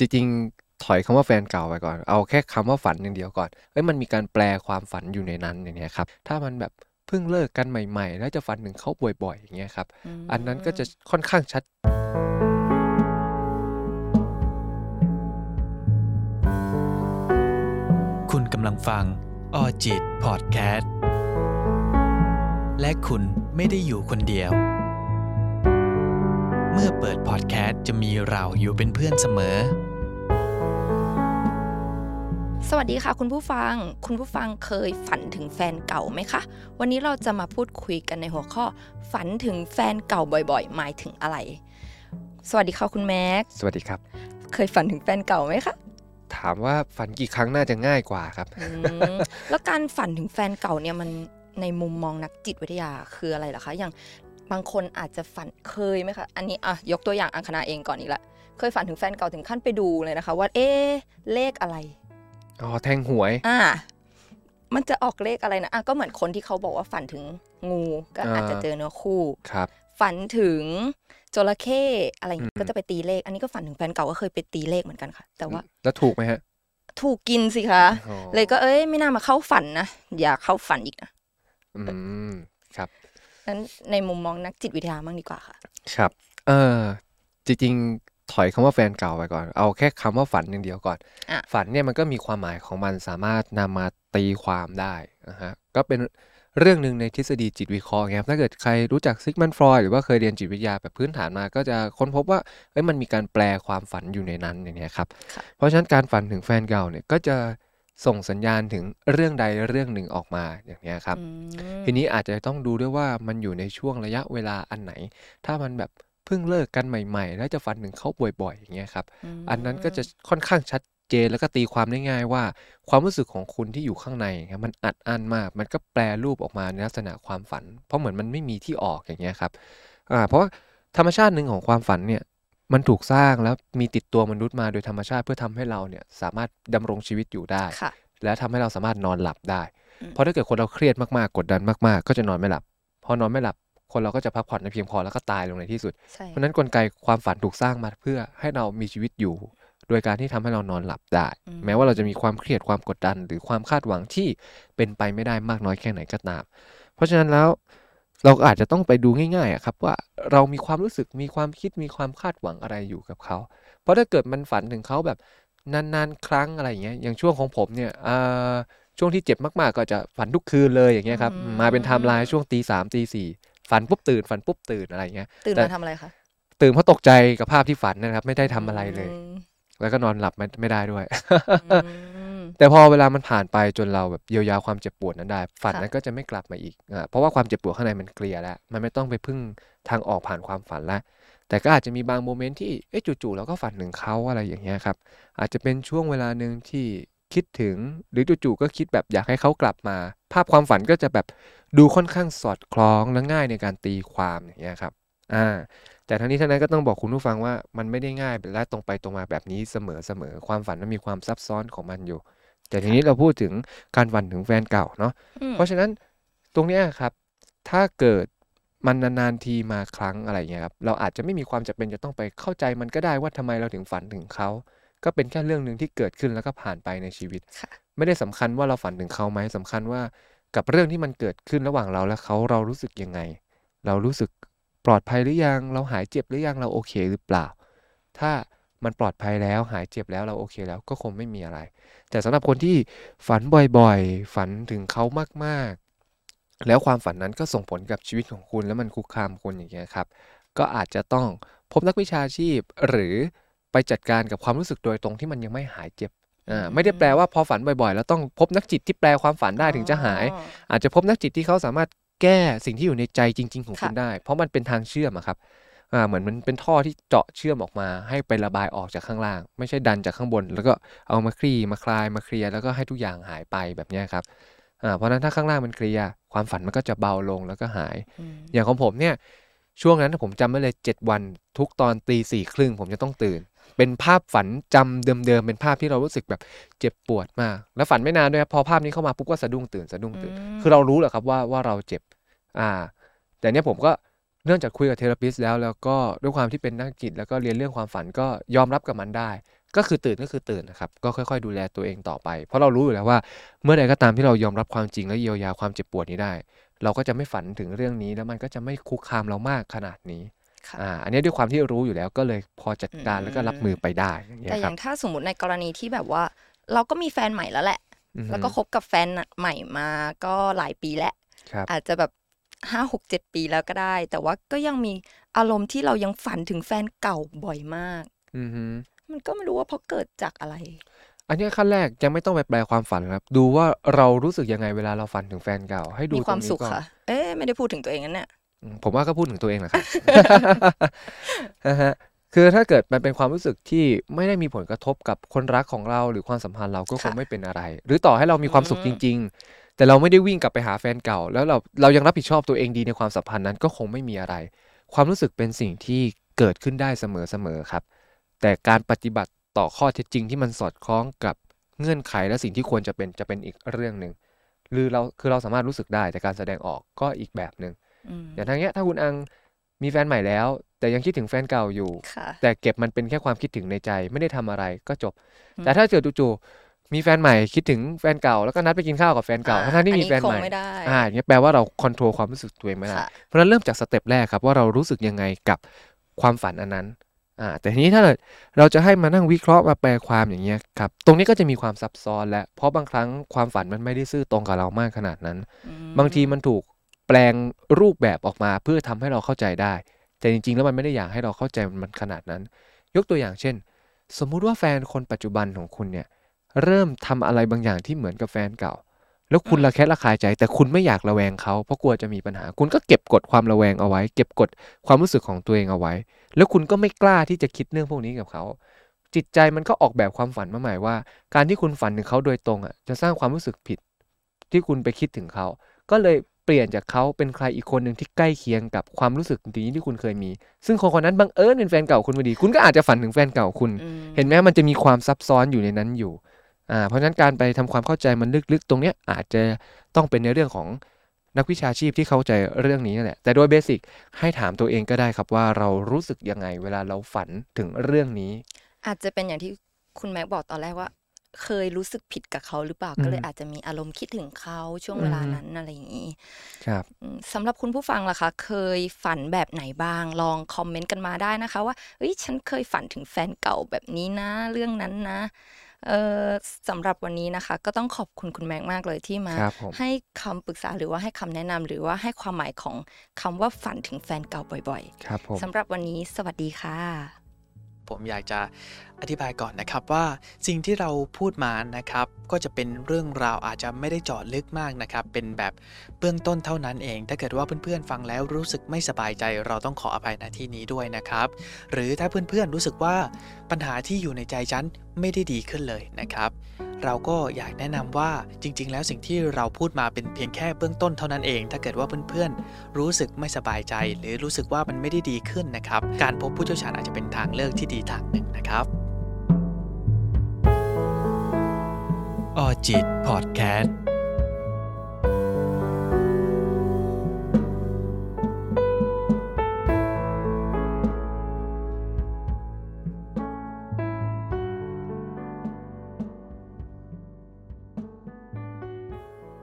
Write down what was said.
จริงๆถอยคำว่าแฟนเก่าไปก่อน เอาแค่คำว่าฝันอย่างเดียวก่อนเอ้ยมันมีการแปลความฝันอยู่ในนั้นอย่างเงี้ยครับ ถ้ามันแบบเพิ่งเลิกกันใหม่ ๆ แล้วจะฝันถึงเขาบ่อยๆอย่างเงี้ยครับ อันนั้นก็จะค่อนข้างชัดคุณกำลังฟังออจิตพอดแคสต์ และคุณไม่ได้อยู่คนเดียว เมื่อเปิดพอดแคสต์จะมีเราอยู่เป็นเพื่อนเสมอ สวัสดีค่ะคุณผู้ฟัง คุณผู้ฟังเคยฝันถึงแฟนเก่าไหมคะ วันนี้เราจะมาพูดคุยกันในหัวข้อ ฝันถึงแฟนเก่าบ่อยๆ หมายถึงอะไร สวัสดีค่ะคุณแม็ก สวัสดีครับ เคยฝันถึงแฟนเก่าไหมคะ ถามว่าฝันกี่ครั้งน่าจะง่ายกว่าครับอืมแล้วการฝันถึงแฟนเก่าเนี่ยมันในมุมมองนักจิตวิทยาคืออะไรเหรอคะ อย่างบางคนอาจจะฝันเคยไหมคะ อันนี้อะยกตัวอย่างอังคณาเองก่อนอีกละ เคยฝันถึงแฟนเก่าถึงขั้นไปดูเลยนะคะ ว่าเอ๊ะเลขอะไร อ๋อแทงหวย อ่า มันจะออกเลขอะไรนะอะก็เหมือนคนที่เขาบอกว่าฝันถึงงูก็อาจจะเจอเนื้อคู่ครับ ฝันถึงจระเข้อะไรอย่างงี้อืมก็จะไปตีเลข อันนี้ก็ฝันถึงแฟนเก่าก็เคยไปตีเลขเหมือนกันค่ะ แต่ว่าแล้วถูกไหมฮะ ถูกกินสิคะอ๋อเลยก็เอ้ยไม่น่ามาเข้าฝันนะอย่าเข้าฝันอีกนะอืมครับนั้นในมุมมองนักจิตวิทยาบ้างดีกว่าค่ะ ครับ เออจริงๆ ถอยคำว่าแฟนเก่าไปก่อน เอาแค่คำว่าฝันอย่างเดียวก่อนอะฝันเนี่ยมันก็มีความหมายของมันสามารถนำมาตีความได้นะฮะก็เป็นเรื่องหนึ่งในทฤษฎีจิตวิเคราะห์ไงครับถ้าเกิดใครรู้จักซิกมันฟรอยด์หรือว่าเคยเรียนจิตวิทยาแบบพื้นฐานมา ก็จะค้นพบว่าเอ้ยมันมีการแปลความฝันอยู่ในนั้นอย่างเงี้ยครับค่ะเพราะฉะนั้นการฝันถึงแฟนเก่าเนี่ยก็จะส่งสัญญาณถึงเรื่องใดเรื่องหนึ่งออกมาอย่างเงี้ยครับอืมทีนี้อาจจะต้องดูด้วยว่ามันอยู่ในช่วงระยะเวลาอันไหน ถ้ามันแบบเพิ่งเลิกกันใหม่ ๆ แล้วจะฝันถึงเขาบ่อยๆอย่างเงี้ยครับมอันนั้นก็จะค่อนข้างชัดเจนแล้วก็ตีความได้ง่ายว่า ความรู้สึกของคุณที่อยู่ข้างในครับมันอัดอั้นมาก มันก็แปลรูปออกมาในลักษณะความฝัน เพราะเหมือนมันไม่มีที่ออกอย่างเงี้ยครับอ่าเพราะว่าธรรมชาติหนึ่งของความฝันเนี่ยมันถูกสร้างแล้วมีติดตัวมนุษย์มาโดยธรรมชาติเพื่อทำให้เราเนี่ยสามารถดำรงชีวิตอยู่ได้ค่ะและทำให้เราสามารถนอนหลับได้อืมเพราะถ้าเกิดคนเราเครียดมากๆ กดดันมากๆ ก็จะนอนไม่หลับ พอนอนไม่หลับ คนเราก็จะพักผ่อนไม่เพียงพอแล้วก็ตายลงในที่สุดใช่เพราะฉะนั้นกลไกความฝันถูกสร้างมาเพื่อให้เรามีชีวิตอยู่ โดยการที่ทำให้เรานอนหลับได้ แม้ว่าเราจะมีความเครียดความกดดัน หรือความคาดหวังที่เป็นไปไม่ได้มากน้อยแค่ไหนก็ตาม เพราะฉะนั้นแล้วเราก็อาจจะต้องไปดูง่ายๆอะครับว่าเรามีความรู้สึกมีความคิดมีความคาดหวังอะไรอยู่กับเขา เพราะถ้าเกิดมันฝันถึงเขาแบบนานๆ ครั้งอะไรอย่างเงี้ยอย่างช่วงของผมเนี่ยอ่าช่วงที่เจ็บมากๆ ก็จะฝันทุกคืนเลยอย่างเงี้ยครับอืมมาเป็นไทม์ไลน์ช่วงตีสามตีสี่ ฝันปุ๊บตื่นฝันปุ๊บตื่นอะไรอย่างเงี้ยตื่นแต่มาทำอะไรคะตื่นเพราะตกใจกับภาพที่ฝันนะครับ ไม่ได้ทำอะไรเลยมแล้วก็นอนหลับไม่ไม่ได้ด้วยอืมแต่พอเวลามันผ่านไปจนเราแบบเยียวยาความเจ็บปวดนั้นได้ ฝันค่ะนั้นก็จะไม่กลับมาอีกอ่าเพราะว่าความเจ็บปวดข้างในมันเคลียร์แล้ว มันไม่ต้องไปพึ่งทางออกผ่านความฝันแล้วแต่ก็อาจจะมีบางโมเมนต์ที่เอ๊ะจู่ๆเราก็ฝันถึงเขาอะไรอย่างเงี้ยครับ อาจจะเป็นช่วงเวลาหนึ่งที่ คิดถึง หรือจู่ๆก็คิดแบบอยากให้เขากลับมา ภาพความฝันก็จะแบบดูค่อนข้างสอดคล้องและง่ายในการตีความอย่างเงี้ยครับอ่าแต่ทั้งนี้ทั้งนั้นก็ต้องบอกคุณผู้ฟังว่ามันไม่ได้ง่ายและตรงไปตรงมาแบบนี้เสมอเสมอความฝันมันมีความซับซ้อนของมันอยู่ แต่ทีนี้เราพูดถึงการฝันถึงแฟนเก่าเนาะอืมเพราะฉะนั้นตรงเนี้ยครับ ถ้าเกิดมันนานๆทีมาครั้งอะไรเงี้ยครับเราอาจจะไม่มีความจำเป็นจะต้องไปเข้าใจมันก็ได้ว่าทำไมเราถึงฝันถึงเขา ก็เป็นแค่เรื่องหนึ่งที่เกิดขึ้นแล้วก็ผ่านไปในชีวิตค่ะไม่ได้สำคัญว่าเราฝันถึงเขาไหมสำคัญว่ากับเรื่องที่มันเกิดขึ้นระหว่างเราและเขาเรารู้สึกยังไง เรารู้สึกปลอดภัยหรือยัง เราหายเจ็บหรือยังเราโอเคหรือเปล่า ถ้ามันปลอดภัยแล้วหายเจ็บแล้วเราโอเคแล้วก็คงไม่มีอะไร แต่สำหรับคนที่ฝันบ่อยๆ ฝันถึงเขามากๆ แล้วความฝันนั้นก็ส่งผลกับชีวิตของคุณ แล้วมันคุกคามคุณอย่างเงี้ยครับ ก็อาจจะต้องพบนักวิชาชีพหรือ ไปจัดการกับความรู้สึกโดยตรงที่มันยังไม่หายเจ็บอ่าไม่ได้แปลว่าพอฝันบ่อยๆ แล้วต้องพบนักจิตที่แปลความฝันได้ถึงจะหายอ๋ออาจจะพบนักจิตที่เขาสามารถแก้สิ่งที่อยู่ในใจจริง ๆ ของคุณค่ะได้ เพราะมันเป็นทางเชื่อมอะครับอ่าเหมือนมันเป็นท่อที่เจาะเชื่อมออกมา ให้ไประบายออกจากข้างล่าง ไม่ใช่ดันจากข้างบน แล้วก็เอามาคลี่มาคลายมาเคลียร์แล้วก็ให้ทุกอย่างหายไปแบบเนี้ยครับอ่าเพราะฉะนั้นถ้าข้างล่างมันเคลียร์ความฝันมันก็จะเบาลงแล้วก็หายอืมอย่างของผมเนี่ยช่วงนั้นผมจำไม่เลยเจ็ดวันทุกตอนตีสี่ครึ่งผมจะต้องตื่น เป็นภาพฝันจำเดิมๆเป็นภาพที่เรารู้สึกแบบเจ็บปวดมาก แล้วฝันไม่นานด้วยครับพอภาพนี้เข้ามาปุ๊บก็สะดุ้งตื่นสะดุ้งตื่นอืมคือเรารู้แหละครับว่าว่าเราเจ็บอ่า แต่เนี้ยผมก็เนื่องจากคุยกับเทอราปิสต์แล้วแล้วก็ด้วยความที่เป็นนักจิต แล้วก็เรียนเรื่องความฝันก็ยอมรับกับมันได้ ก็คือตื่นก็คือตื่นนะครับก็ค่อยๆ ดูแลตัวเองต่อไป เพราะเรารู้อยู่แล้วว่า เมื่อใดก็ตามที่เรายอมรับความจริงและเยียวยาความเจ็บปวดนี้ได้ เราก็จะไม่ฝันถึงเรื่องนี้แล้วมันก็จะไม่คุกคามเรามากขนาดนี้ค่ะ อ่าอันนี้ด้วยความที่รู้อยู่แล้วก็เลยพอจัดการอืมแล้วก็รับมือไปได้อย่างเงี้แต่ยอครัย่าบงถ้าสมมติในกรณีที่แบบว่า เราก็มีแฟนใหม่แล้วแหละอือฮึแล้วก็คบกับแฟนใหม่มาก็หลายปีแล้วครับอาจจะแบบห้าหกเจ็ดปีแล้วก็ได้ แต่ว่าก็ยังมีอารมณ์ที่เรายังฝันถึงแฟนเก่าบ่อยมากอือฮึมันก็ไม่รู้ว่าเพราะเกิดจากอะไร อันเนี้ยขั้นแรกยังไม่ต้องไปแปลความฝันครับ ดูว่าเรารู้สึกยังไงเวลาเราฝันถึงแฟนเก่า ให้ดูมีความตรงนี้สุขก่อนค่ะ เอ๊ะไม่ได้พูดถึงตัวเองนั่นเนี่ยอืม ผมว่าก็พูดถึงตัวเองแหละครับคือถ้าเกิดมันเป็นความรู้สึกที่ไม่ได้มีผลกระทบกับคนรักของเราหรือความสัมพันธ์เราก็คงไม่เป็นอะไร หรือต่อให้เรามีความสุขจริง ๆ แต่เราไม่ได้วิ่งกลับไปหาแฟนเก่า แล้วเราเรายังรับผิดชอบตัวเองดีในความสัมพันธ์นั้นก็คงไม่มีอะไร ความรู้สึกเป็นสิ่งที่เกิดขึ้นได้เสมอๆครับ แต่การปฏิบัติต่อข้อเท็จจริงที่มันสอดคล้องกับเงื่อนไขและสิ่งที่ควรจะเป็นจะเป็นอีกเรื่องหนึ่งหรือเราคือเราสามารถรู้สึกได้แต่การแสดงออกก็อีกแบบหนึ่ง อืมอย่างทางเนี้ยถ้าคุณอังมีแฟนใหม่แล้ว แต่ยังคิดถึงแฟนเก่าอยู่ค่ะแต่เก็บมันเป็นแค่ความคิดถึงในใจ ไม่ได้ทำอะไรก็จบอืมแต่ถ้าเกิดจู่ๆมีแฟนใหม่คิดถึงแฟนเก่าแล้วก็นัดไปกินข้าวกับแฟนเก่าอ่าทั้งๆที่อันมีนี้แฟนใหม่คงไม่ได้อ่าอย่างเงี้ยแปลว่าเรา control ความรู้สึกตัวเองไม่ได้ค่ะเพราะฉะนั้นเริ่มจาก step แรกครับว่าเรารู้สึกยังไงกับความฝันอันนั้นอ่าแต่ทีนี้ถ้าเกิดเราจะให้มานั่งวิเคราะห์มาแปลความอย่างเงี้ยครับตรงนี้ก็จะมีความซับซ้อนและเพราะบางครั้งความฝันมันไม่ได้ซื่อตรงกับเรามากขนาดนั้นอืมบางทีมันถูก แปลงรูปแบบออกมาเพื่อทำให้เราเข้าใจได้ แต่จริงๆ แล้วมันไม่ได้อยากให้เราเข้าใจมันขนาดนั้น ยกตัวอย่างเช่น สมมุติว่าแฟนคนปัจจุบันของคุณเนี่ยเริ่มทำอะไรบางอย่างที่เหมือนกับแฟนเก่า แล้วคุณระแคะระคายใจ แต่คุณไม่อยากระแวงเขาเพราะกลัวจะมีปัญหา คุณก็เก็บกดความระแวงเอาไว้ เก็บกดความรู้สึกของตัวเองเอาไว้ แล้วคุณก็ไม่กล้าที่จะคิดเรื่องพวกนี้กับเขาจิตใจมันก็ออกแบบความฝันมาใหม่ว่า การที่คุณฝันถึงเขาโดยตรงอะจะสร้างความรู้สึกผิด ที่คุณไปคิดถึงเขา ก็เลย ปลี่ยนจากเขาเป็นใครอีกคนหนึ่งที่ใกล้เคียงกับความรู้สึกนี้ที่คุณเคยมี ซึ่งคนคนนั้นบังเอิญเป็นแฟนเก่าคุณพอดี คุณก็อาจจะฝันถึงแฟนเก่าคุณอืมเห็นไหมมันจะมีความซับซ้อนอยู่ในนั้นอยู่อ่าเพราะฉะนั้นการไปทำความเข้าใจมันลึกๆ ตรงเนี้ยอาจจะต้องเป็นในเรื่องของนักวิชาชีพที่เข้าใจเรื่องนี้นั่นแหละ แต่โดยเบสิกให้ถามตัวเองก็ได้ครับว่าเรารู้สึกยังไงเวลาเราฝันถึงเรื่องนี้ อาจจะเป็นอย่างที่คุณแม็กบอกตอนแรกว่า เคยรู้สึกผิดกับเขาหรือเปล่าอืมก็เลยอาจจะมีอารมณ์คิดถึงเขาช่วงเวลาอืมนั้นอะไรอย่างนี้ครับอืมสำหรับคุณผู้ฟังล่ะคะ เคยฝันแบบไหนบ้าง ลองคอมเมนต์กันมาได้นะคะ ว่าเอ้ยฉันเคยฝันถึงแฟนเก่าแบบนี้นะ เรื่องนั้นนะเออสำหรับวันนี้นะคะ ก็ต้องขอบคุณคุณแม็กมากเลยที่มาครับผมให้คำปรึกษาหรือว่าให้คำแนะนำหรือว่าให้ความหมายของคำว่าฝันถึงแฟนเก่าบ่อยครับผมๆสำหรับวันนี้สวัสดีค่ะ ผมอยากจะอธิบายก่อนนะครับว่าสิ่งที่เราพูดมานะครับ ก็จะเป็นเรื่องราวอาจจะไม่ได้เจาะลึกมากนะครับ เป็นแบบเบื้องต้นเท่านั้นเอง ถ้าเกิดว่าเพื่อนๆฟังแล้วรู้สึกไม่สบายใจ เราต้องขออภัยณที่นี้ด้วยนะครับ หรือถ้าเพื่อนๆรู้สึกว่าปัญหาที่อยู่ในใจฉันไม่ได้ดีขึ้นเลยนะครับ เราก็อยากแนะนำว่าจริง ๆ แล้วสิ่งที่เราพูดมาเป็นเพียงแค่เบื้องต้นเท่านั้นเอง ถ้าเกิดว่าเพื่อนๆ รู้สึกไม่สบายใจ หรือรู้สึกว่ามันไม่ได้ดีขึ้นนะครับ การพบผู้เชี่ยวชาญอาจจะเป็นทางเลือกที่ดีทางหนึ่งนะครับออจิตพอดแคสต์